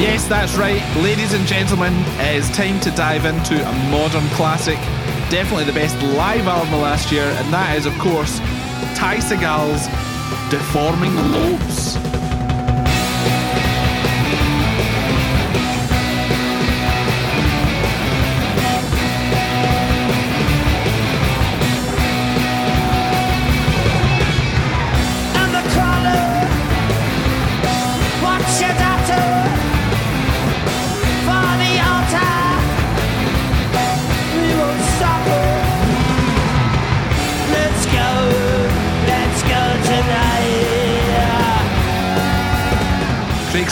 Yes, that's right. Ladies and gentlemen, it's time to dive into a modern classic. Definitely the best live album of last year, and that is, of course, Ty Segall's Deforming Lobes.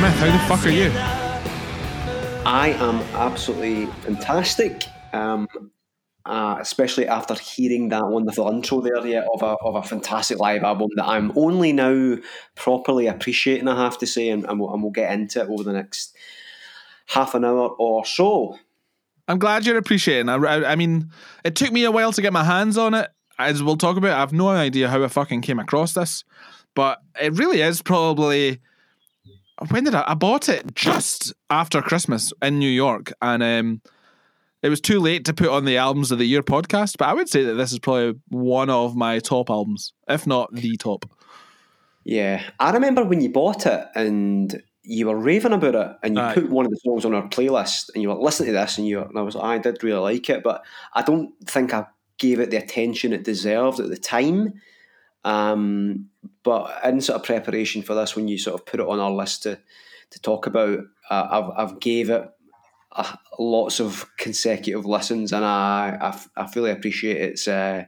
Smith, how the fuck are you? I am absolutely fantastic, um, uh, especially after hearing that wonderful intro there yeah, of, a, of a fantastic live album that I'm only now properly appreciating, I have to say, and, and, we'll, and we'll get into it over the next half an hour or so. I'm glad you're appreciating. I, I, I mean, it took me a while to get my hands on it. As we'll talk about, I have no idea how I fucking came across this, but it really is probably. When did I? I bought it just after Christmas in New York, and um, it was too late to put on the albums of the year podcast. But I would say that this is probably one of my top albums, if not the top. Yeah, I remember when you bought it and you were raving about it, and you Aye. put one of the songs on our playlist, and you were listening to this, and you were, and I was, like, I did really like it, but I don't think I gave it the attention it deserved at the time. Um, but in sort of preparation for this, when you sort of put it on our list to to talk about, uh, I've I've gave it uh, lots of consecutive listens, and I I, f- I fully appreciate its. Uh,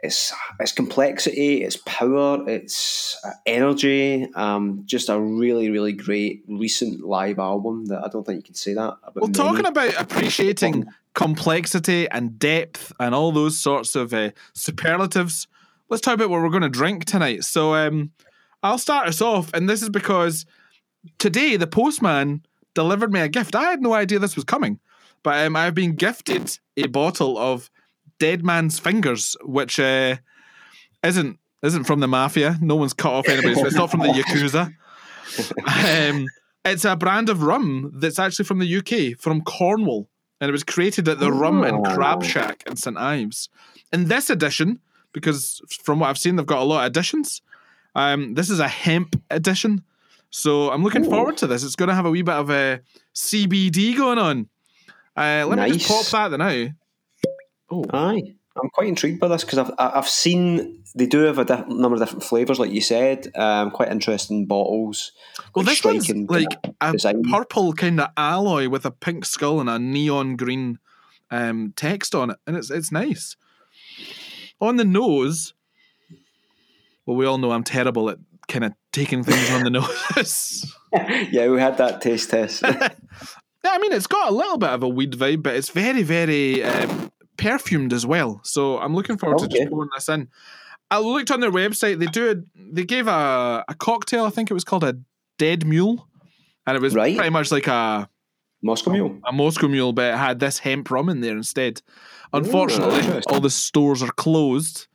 its its complexity, its power, its uh, energy. Um, just a really, really great recent live album that I don't think you can say that about. Well, many. talking about appreciating complexity and depth and all those sorts of uh, superlatives, let's talk about what we're going to drink tonight. So, um, I'll start us off, and this is because today the postman delivered me a gift. I had no idea this was coming, but um, I've been gifted a bottle of Dead Man's Fingers, which uh, isn't isn't from the mafia. No one's cut off anybody's. it's not from the yakuza. Um, it's a brand of rum that's actually from the UK, from Cornwall, and it was created at the Rum and Crab Oh. Shack in St Ives. In this edition, because from what I've seen, they've got a lot of editions. Um, this is a hemp edition, so I'm looking Ooh. forward to this. It's going to have a wee bit of a CBD going on. Uh, let me just pop Nice. that now. Oh, Aye, I'm quite intrigued by this because I've I- I've seen they do have a diff- number of different flavors, like you said. Um, quite interesting bottles. well, this one's like a design. purple kind of alloy with a pink skull and a neon green um, text on it, and it's it's nice. On the nose, well, we all know I'm terrible at kind of taking things on the nose. yeah, we had that taste test. Yeah, I mean, it's got a little bit of a weed vibe, but it's very, very um, perfumed as well. So I'm looking forward to Okay. just pouring this in. I looked on their website. They do. A, they gave a a cocktail. I think it was called a Dead Mule, and it was Right. pretty much like a Moscow Mule. a Moscow Mule, but it had this hemp rum in there instead. Unfortunately, interesting. all the stores are closed,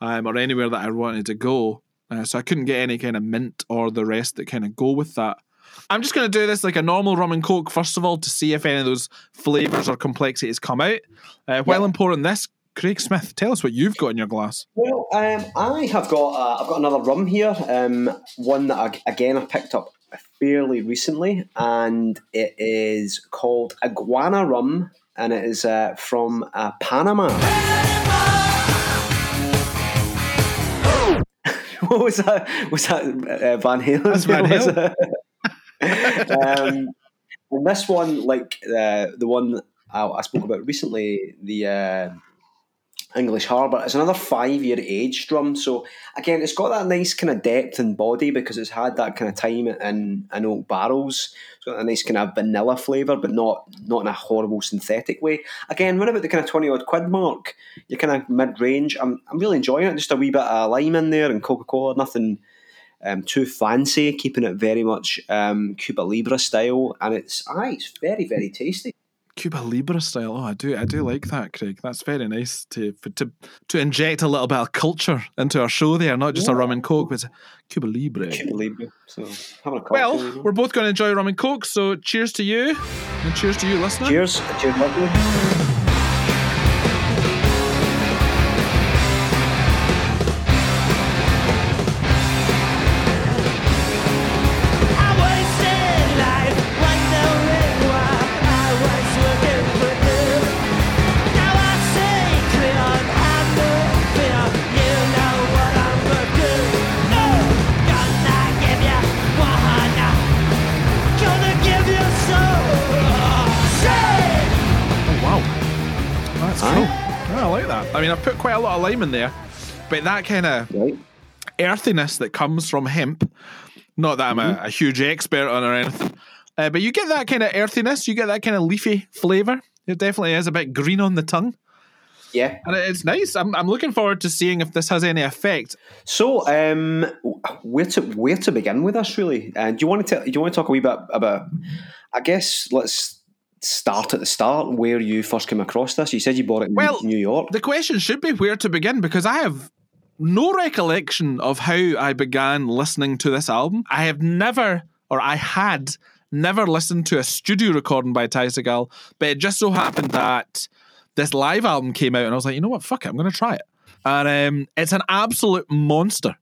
um, or anywhere that I wanted to go, uh, so I couldn't get any kind of mint or the rest that kind of go with that. I'm just going to do this like a normal rum and coke first of all to see if any of those flavors or complexities come out. Uh, while I'm pouring this, Craig Smith, tell us what you've got in your glass. Well, um, I have got uh, I've got another rum here. Um, one that I, again I picked up fairly recently, and it is called Iguana Rum, and it is uh, from uh, Panama. what was that? Was that uh, Van Halen? That's Van Halen. um, and this one, like uh, the one I, I spoke about recently, the uh, English Harbour, it's another five-year age drum. So again, it's got that nice kind of depth and body because it's had that kind of time in, in oak barrels. It's got a nice kind of vanilla flavour, but not not in a horrible synthetic way. Again, run about the kind of twenty odd quid mark. You're kind of mid range. I'm I'm really enjoying it. Just a wee bit of lime in there and Coca Cola. Nothing um, too fancy. Keeping it very much um, Cuba Libre style, and it's aye, it's very very tasty. Cuba Libre style. Oh, I do, I do like that, Craig. That's very nice to for, to to inject a little bit of culture into our show there, not just a rum and coke, but Cuba Libre. Believe it. So having a cocktail. Well, we're both going to enjoy rum and coke, so cheers to you, and cheers to you, listener. cheers. Cheers, put quite a lot of lime in there, but that kind of Right. earthiness that comes from hemp. Not that I'm a, a huge expert on or anything, uh, but you get that kind of earthiness. You get that kind of leafy flavor. It definitely is a bit green on the tongue, Yeah. and it's nice. I'm, I'm looking forward to seeing if this has any effect. So, um, where to where to begin with this? Really, and do you want to tell, do you want to talk a wee bit about? I guess let's start at the start where you first came across this. You said you bought it in Well, New York. The question should be where to begin because I have no recollection of how I began listening to this album. I have never, or I had never listened to a studio recording by Ty Segall, but it just so happened that this live album came out and I was like, you know what, fuck it, I'm going to try it. And um, it's an absolute monster.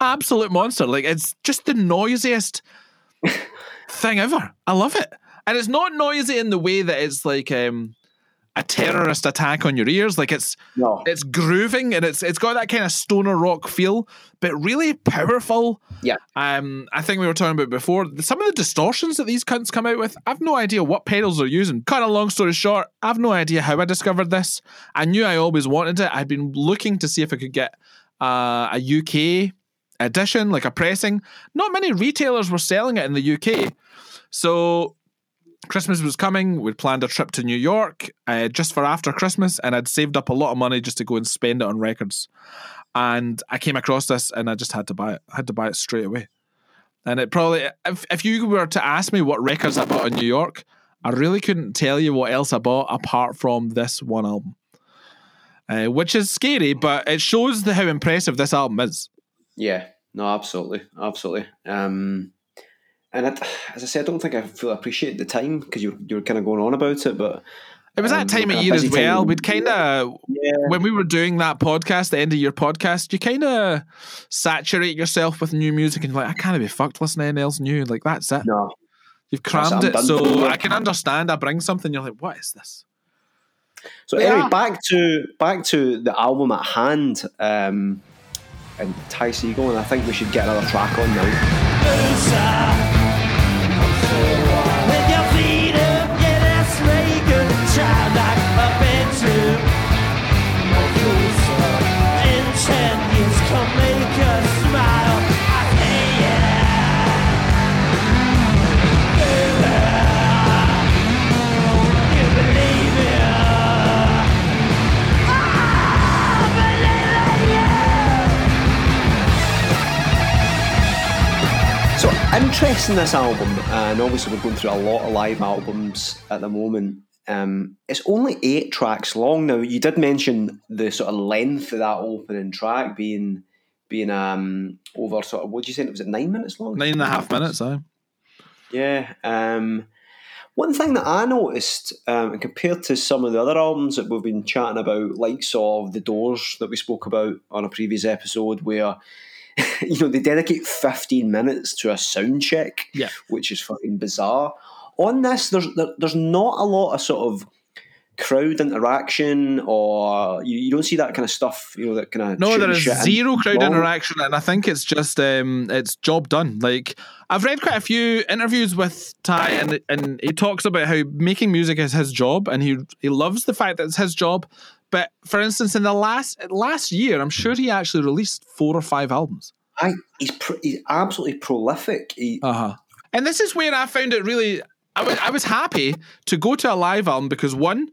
Absolute monster. Like, it's just the noisiest thing ever. I love it. And it's not noisy in the way that it's like um, a terrorist attack on your ears. Like it's no, it's grooving and it's it's got that kind of stoner rock feel, but really powerful. Yeah. Um, I think we were talking about before some of the distortions that these cunts come out with. I've no idea what pedals they're using. Kind of long story short, I've no idea how I discovered this. I knew I always wanted it. I'd been looking to see if I could get uh, a UK edition, like a pressing. Not many retailers were selling it in the UK, so Christmas was coming. We'd planned a trip to New York uh, just for after Christmas, and I'd saved up a lot of money just to go and spend it on records. And I came across this, and I just had to buy it. I had to buy it straight away. And it probably, if, if you were to ask me what records I bought in New York, I really couldn't tell you what else I bought apart from this one album, uh, which is scary, but it shows the, how impressive this album is. yeah, no, absolutely, absolutely. Um, and it, as I said, I don't think I fully appreciate the time because you you were kind of going on about it, but It was Um, that time kinda year as busy time. well. We'd kind of yeah, when we were doing that podcast, the end of your podcast, you kind of saturate yourself with new music and you're like, I can't be fucked listening to anything else new. Like, that's it. no, You've crammed it. So Yeah. I can understand. I bring something, you're like, what is this? So Yeah. anyway, back to back to the album at hand, um, and Ty Segall, and I think we should get another track on now. Interesting this album, and obviously we're going through a lot of live albums at the moment. Um, it's only eight tracks long now. You did mention the sort of length of that opening track being being um over sort of what did you say? It was it nine minutes long? Nine and a half minutes, eh? Yeah. Um, one thing that I noticed, um, compared to some of the other albums that we've been chatting about, likes of The Doors that we spoke about on a previous episode, where you know they dedicate fifteen minutes to a sound check, Yeah. which is fucking bizarre. On this, there's there, there's not a lot of sort of crowd interaction, or you, you don't see that kind of stuff. You know that kind of No, there is zero crowd Long- interaction, and I think it's just um, it's job done. Like I've read quite a few interviews with Ty, and and he talks about how making music is his job, and he he loves the fact that it's his job. But for instance, in the last last year, I'm sure he actually released four or five albums. I, he's pr- he's absolutely prolific. He, Uh huh. And this is where I found it really. I was I was happy to go to a live album because one,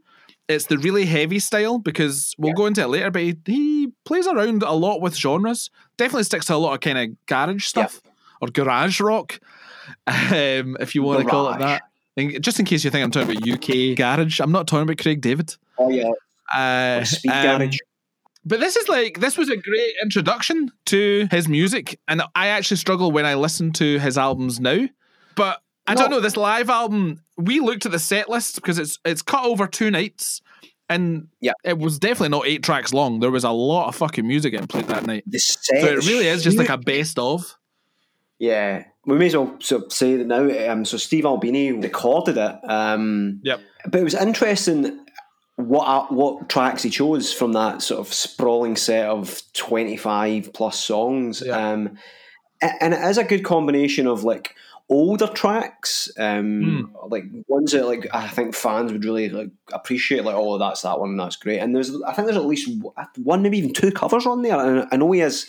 it's the really heavy style because we'll go into it later, but he, he plays around a lot with genres. Definitely sticks to a lot of kind of garage stuff or garage rock, um, if you want to call it that. And just in case you think I'm talking about UK garage, I'm not talking about Craig David. Oh yeah, Uh, Speed um, Garage. But this is like this was a great introduction to his music, and I actually struggle when I listen to his albums now. But I don't know this live album. We looked at the set list because it's it's cut over two nights, and Yeah. it was definitely not eight tracks long. There was a lot of fucking music getting played that night, The set. so it really is just like a best of. Yeah, we may as well sort of say that now. Um, so Steve Albini recorded it. Um, Yep. But it was interesting what what tracks he chose from that sort of sprawling set of twenty five plus songs. Yeah. Um, and it is a good combination of like older tracks, um, like ones that like I think fans would really like appreciate. Like, oh, that's that one, that's great. And there's I think there's at least one, maybe even two covers on there. And I know he has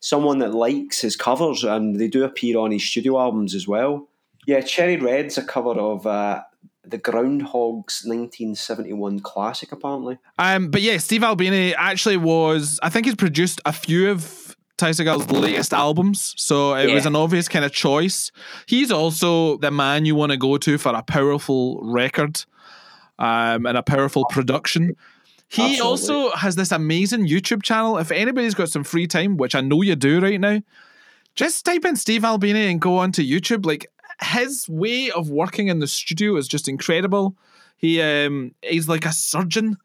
someone that likes his covers, and they do appear on his studio albums as well. Yeah, Cherry Red's a cover of uh, the Groundhogs 1971 classic, apparently. Um, but yeah, Steve Albini actually was. I think he's produced a few of Ty Segall's latest albums, so it was an obvious kind of choice. He's also the man you want to go to for a powerful record, um, and a powerful production. He Absolutely. also has this amazing YouTube channel. If anybody's got some free time, which I know you do right now, just type in Steve Albini and go onto YouTube. Like his way of working in the studio is just incredible. He um he's like a surgeon.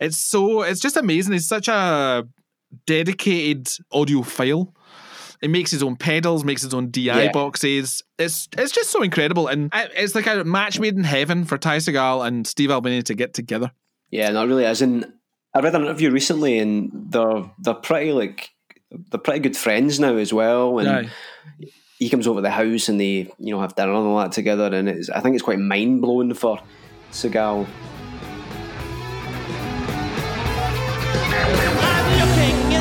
It's so it's just amazing. He's such a dedicated audiophile. He makes his own pedals, makes his own DI Yeah. boxes. It's it's just so incredible, and it's like a match made in heaven for Ty Segall and Steve Albini to get together. Yeah, no, it really is. And I read an interview recently, and they're they're pretty like they're pretty good friends now as well. And Aye. He comes over to the house, and they you know have dinner and all that together. And it's I think it's quite mind blowing for Segall. I'm looking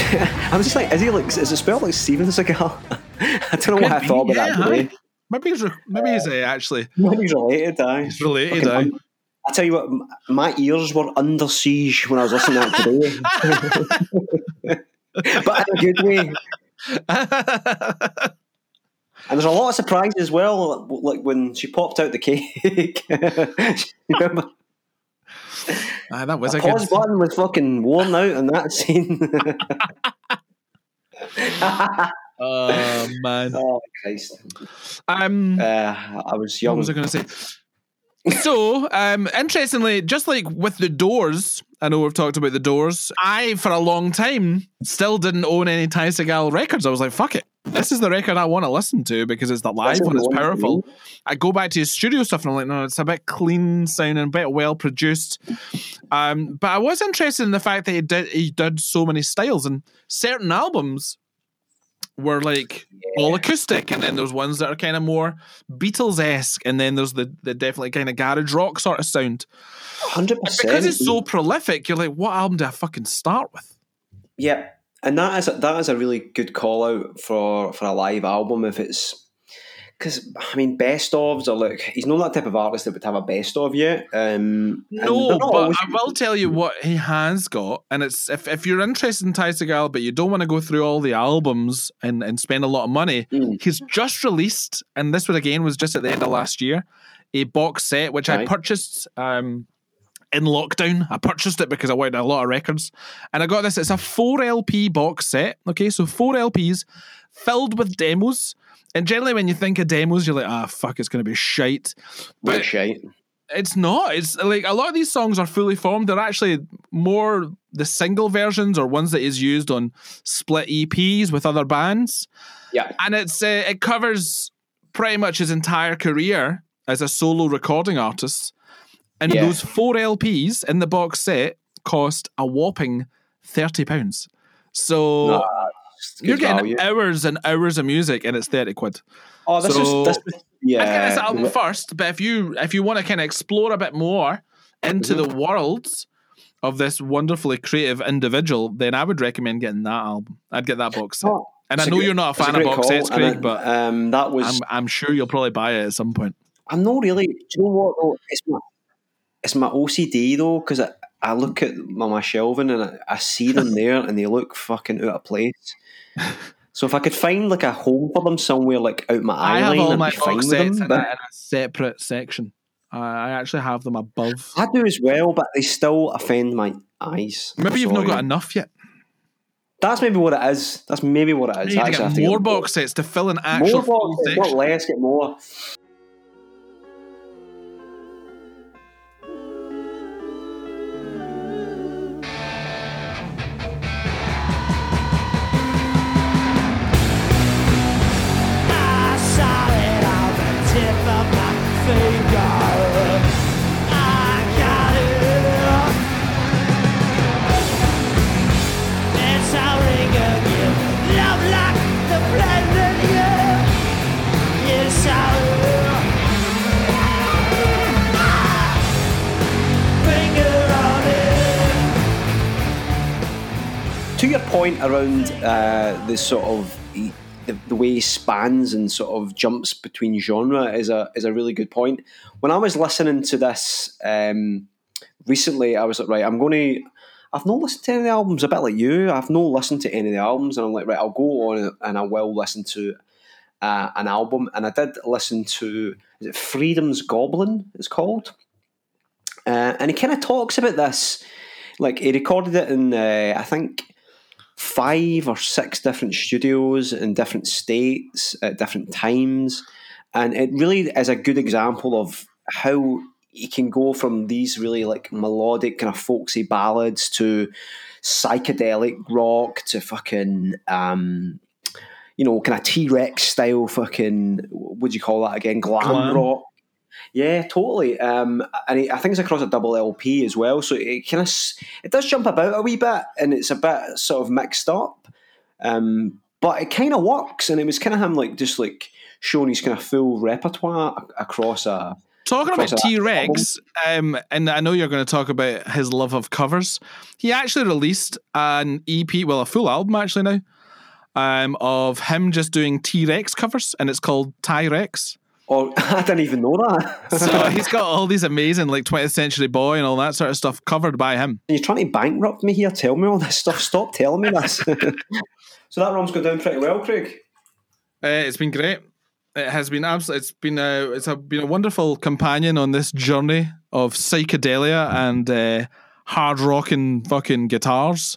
I was just like, is he like is it spelled like Steven Seagal? I don't know what I Could thought about yeah, that today. Maybe he's maybe he's uh, actually Maybe he's related, aye. he's related. Aye. un- I tell you what, my ears were under siege when I was listening to that today. but in a good way. And there's a lot of surprises as well, like when she popped out the cake. Remember? Aye, that was The a good. pause button was fucking worn out in that scene. Oh man. oh Christ! Um, Uh, I was young. what was I going to say? so, um, interestingly, just like with the Doors, I know we've talked about the Doors. I, for a long time, still didn't own any Ty Segall records. I was like, "Fuck it, this is the record I want to listen to because it's the live one. It's powerful." I go back to his studio stuff and I'm like, "No, it's a bit clean sounding, a bit well produced." Um, but I was interested in the fact that he did he did so many styles and certain albums were like all acoustic, and then there's ones that are kind of more Beatles esque, and then there's the the definitely kind of garage rock sort of sound. Hundred percent. Because it's so prolific, you're like, what album do I fucking start with? Yeah, and that is a, that is a really good call out for for a live album if it's because I mean best ofs are like he's not that type of artist that would have a best of yet. Um, No, but always- I will tell you what he has got, and it's if, if you're interested in Ty Segall, but you don't want to go through all the albums and, and spend a lot of money, Mm. he's just released, and this one again was just at the end of last year, a box set which I purchased um, in lockdown. I purchased it because I wanted a lot of records, and I got this. It's a four LP box set. Okay, so four LPs filled with demos. And generally, when you think of demos, you're like, ah, fuck, it's going to be shite. But shite. it's not. It's like a lot of these songs are fully formed. They're actually more the single versions or ones that is used on split EPs with other bands. Yeah, And it's uh, it covers pretty much his entire career as a solo recording artist. And Yeah. those four LPs in the box set cost a whopping thirty pounds. So No, You're getting value. hours and hours of music, and it's thirty quid. Oh, this so- is this yeah. I'd get this album first, but if you if you want to kind of explore a bit more into Mm-hmm. the worlds of this wonderfully creative individual, then I would recommend getting that album. I'd get that box set. Oh, and I know good- you're not a it's a fan of box sets, Craig, it- but um, that was I'm I'm sure you'll probably buy it at some point. I'm not really. Do you know what? Though? It's my OCD though, because I, I look at my, my shelving and I, I see them there and they look fucking out of place. So if I could find like a home for them somewhere, like out my I eye have line, all my box sets them. in, But a, separate section. I I actually have them above. I do as well, but they still offend my eyes. Maybe you've not got enough yet. That's maybe what it is. That's maybe what it is. You need to get more box sets to fill an actual More box sets, not less. Get more. Point around uh, the sort of the, the way spans and sort of jumps between genre is a is a really good point. When I was listening to this um, recently, I was like, right, I'm going to. I've not listened to any of the albums. A bit like you, I've not listened to any of the albums, and I'm like, right, I'll go on and I will listen to uh, an album. And I did listen to is it Freedom's Goblin? It's called, uh, and he kind of talks about this. Like he recorded it in, uh, I think, five or six different studios in different states at different times. And it really is a good example of how you can go from these really like melodic kind of folksy ballads to psychedelic rock to fucking um you know kind of T-Rex style fucking what do you call that again glam, Glam. rock yeah totally um and it, I think it's across a double LP as well so it kind of it does jump about a wee bit and it's a bit sort of mixed up um but it kind of works and it was kind of him like just like showing his kind of full repertoire across a Talking about T Rex, um, and I know you're going to talk about his love of covers. He actually released an EP, well, a full album actually now, um, of him just doing T Rex covers, and it's called Ty Rex. Or I didn't even know that So he's got all these amazing, like 20th Century Boy and all that sort of stuff covered by him. You're trying to bankrupt me here. Tell me all this stuff. Stop telling me this. so that rum's gone down pretty well, Craig. Uh, it's been great. It has been absolutely. It's been a. It's a, been a wonderful companion on this journey of psychedelia and uh, hard rocking fucking guitars.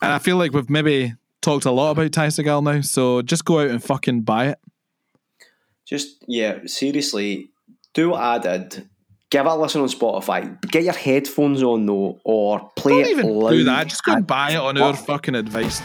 And I feel like we've maybe talked a lot about Ty Segall now. So just go out and fucking buy it. Just yeah, seriously, do what I did. Give it a listen on Spotify. Get your headphones on though, or play Don't it even loud. do that. Just go and buy it on our fucking advice.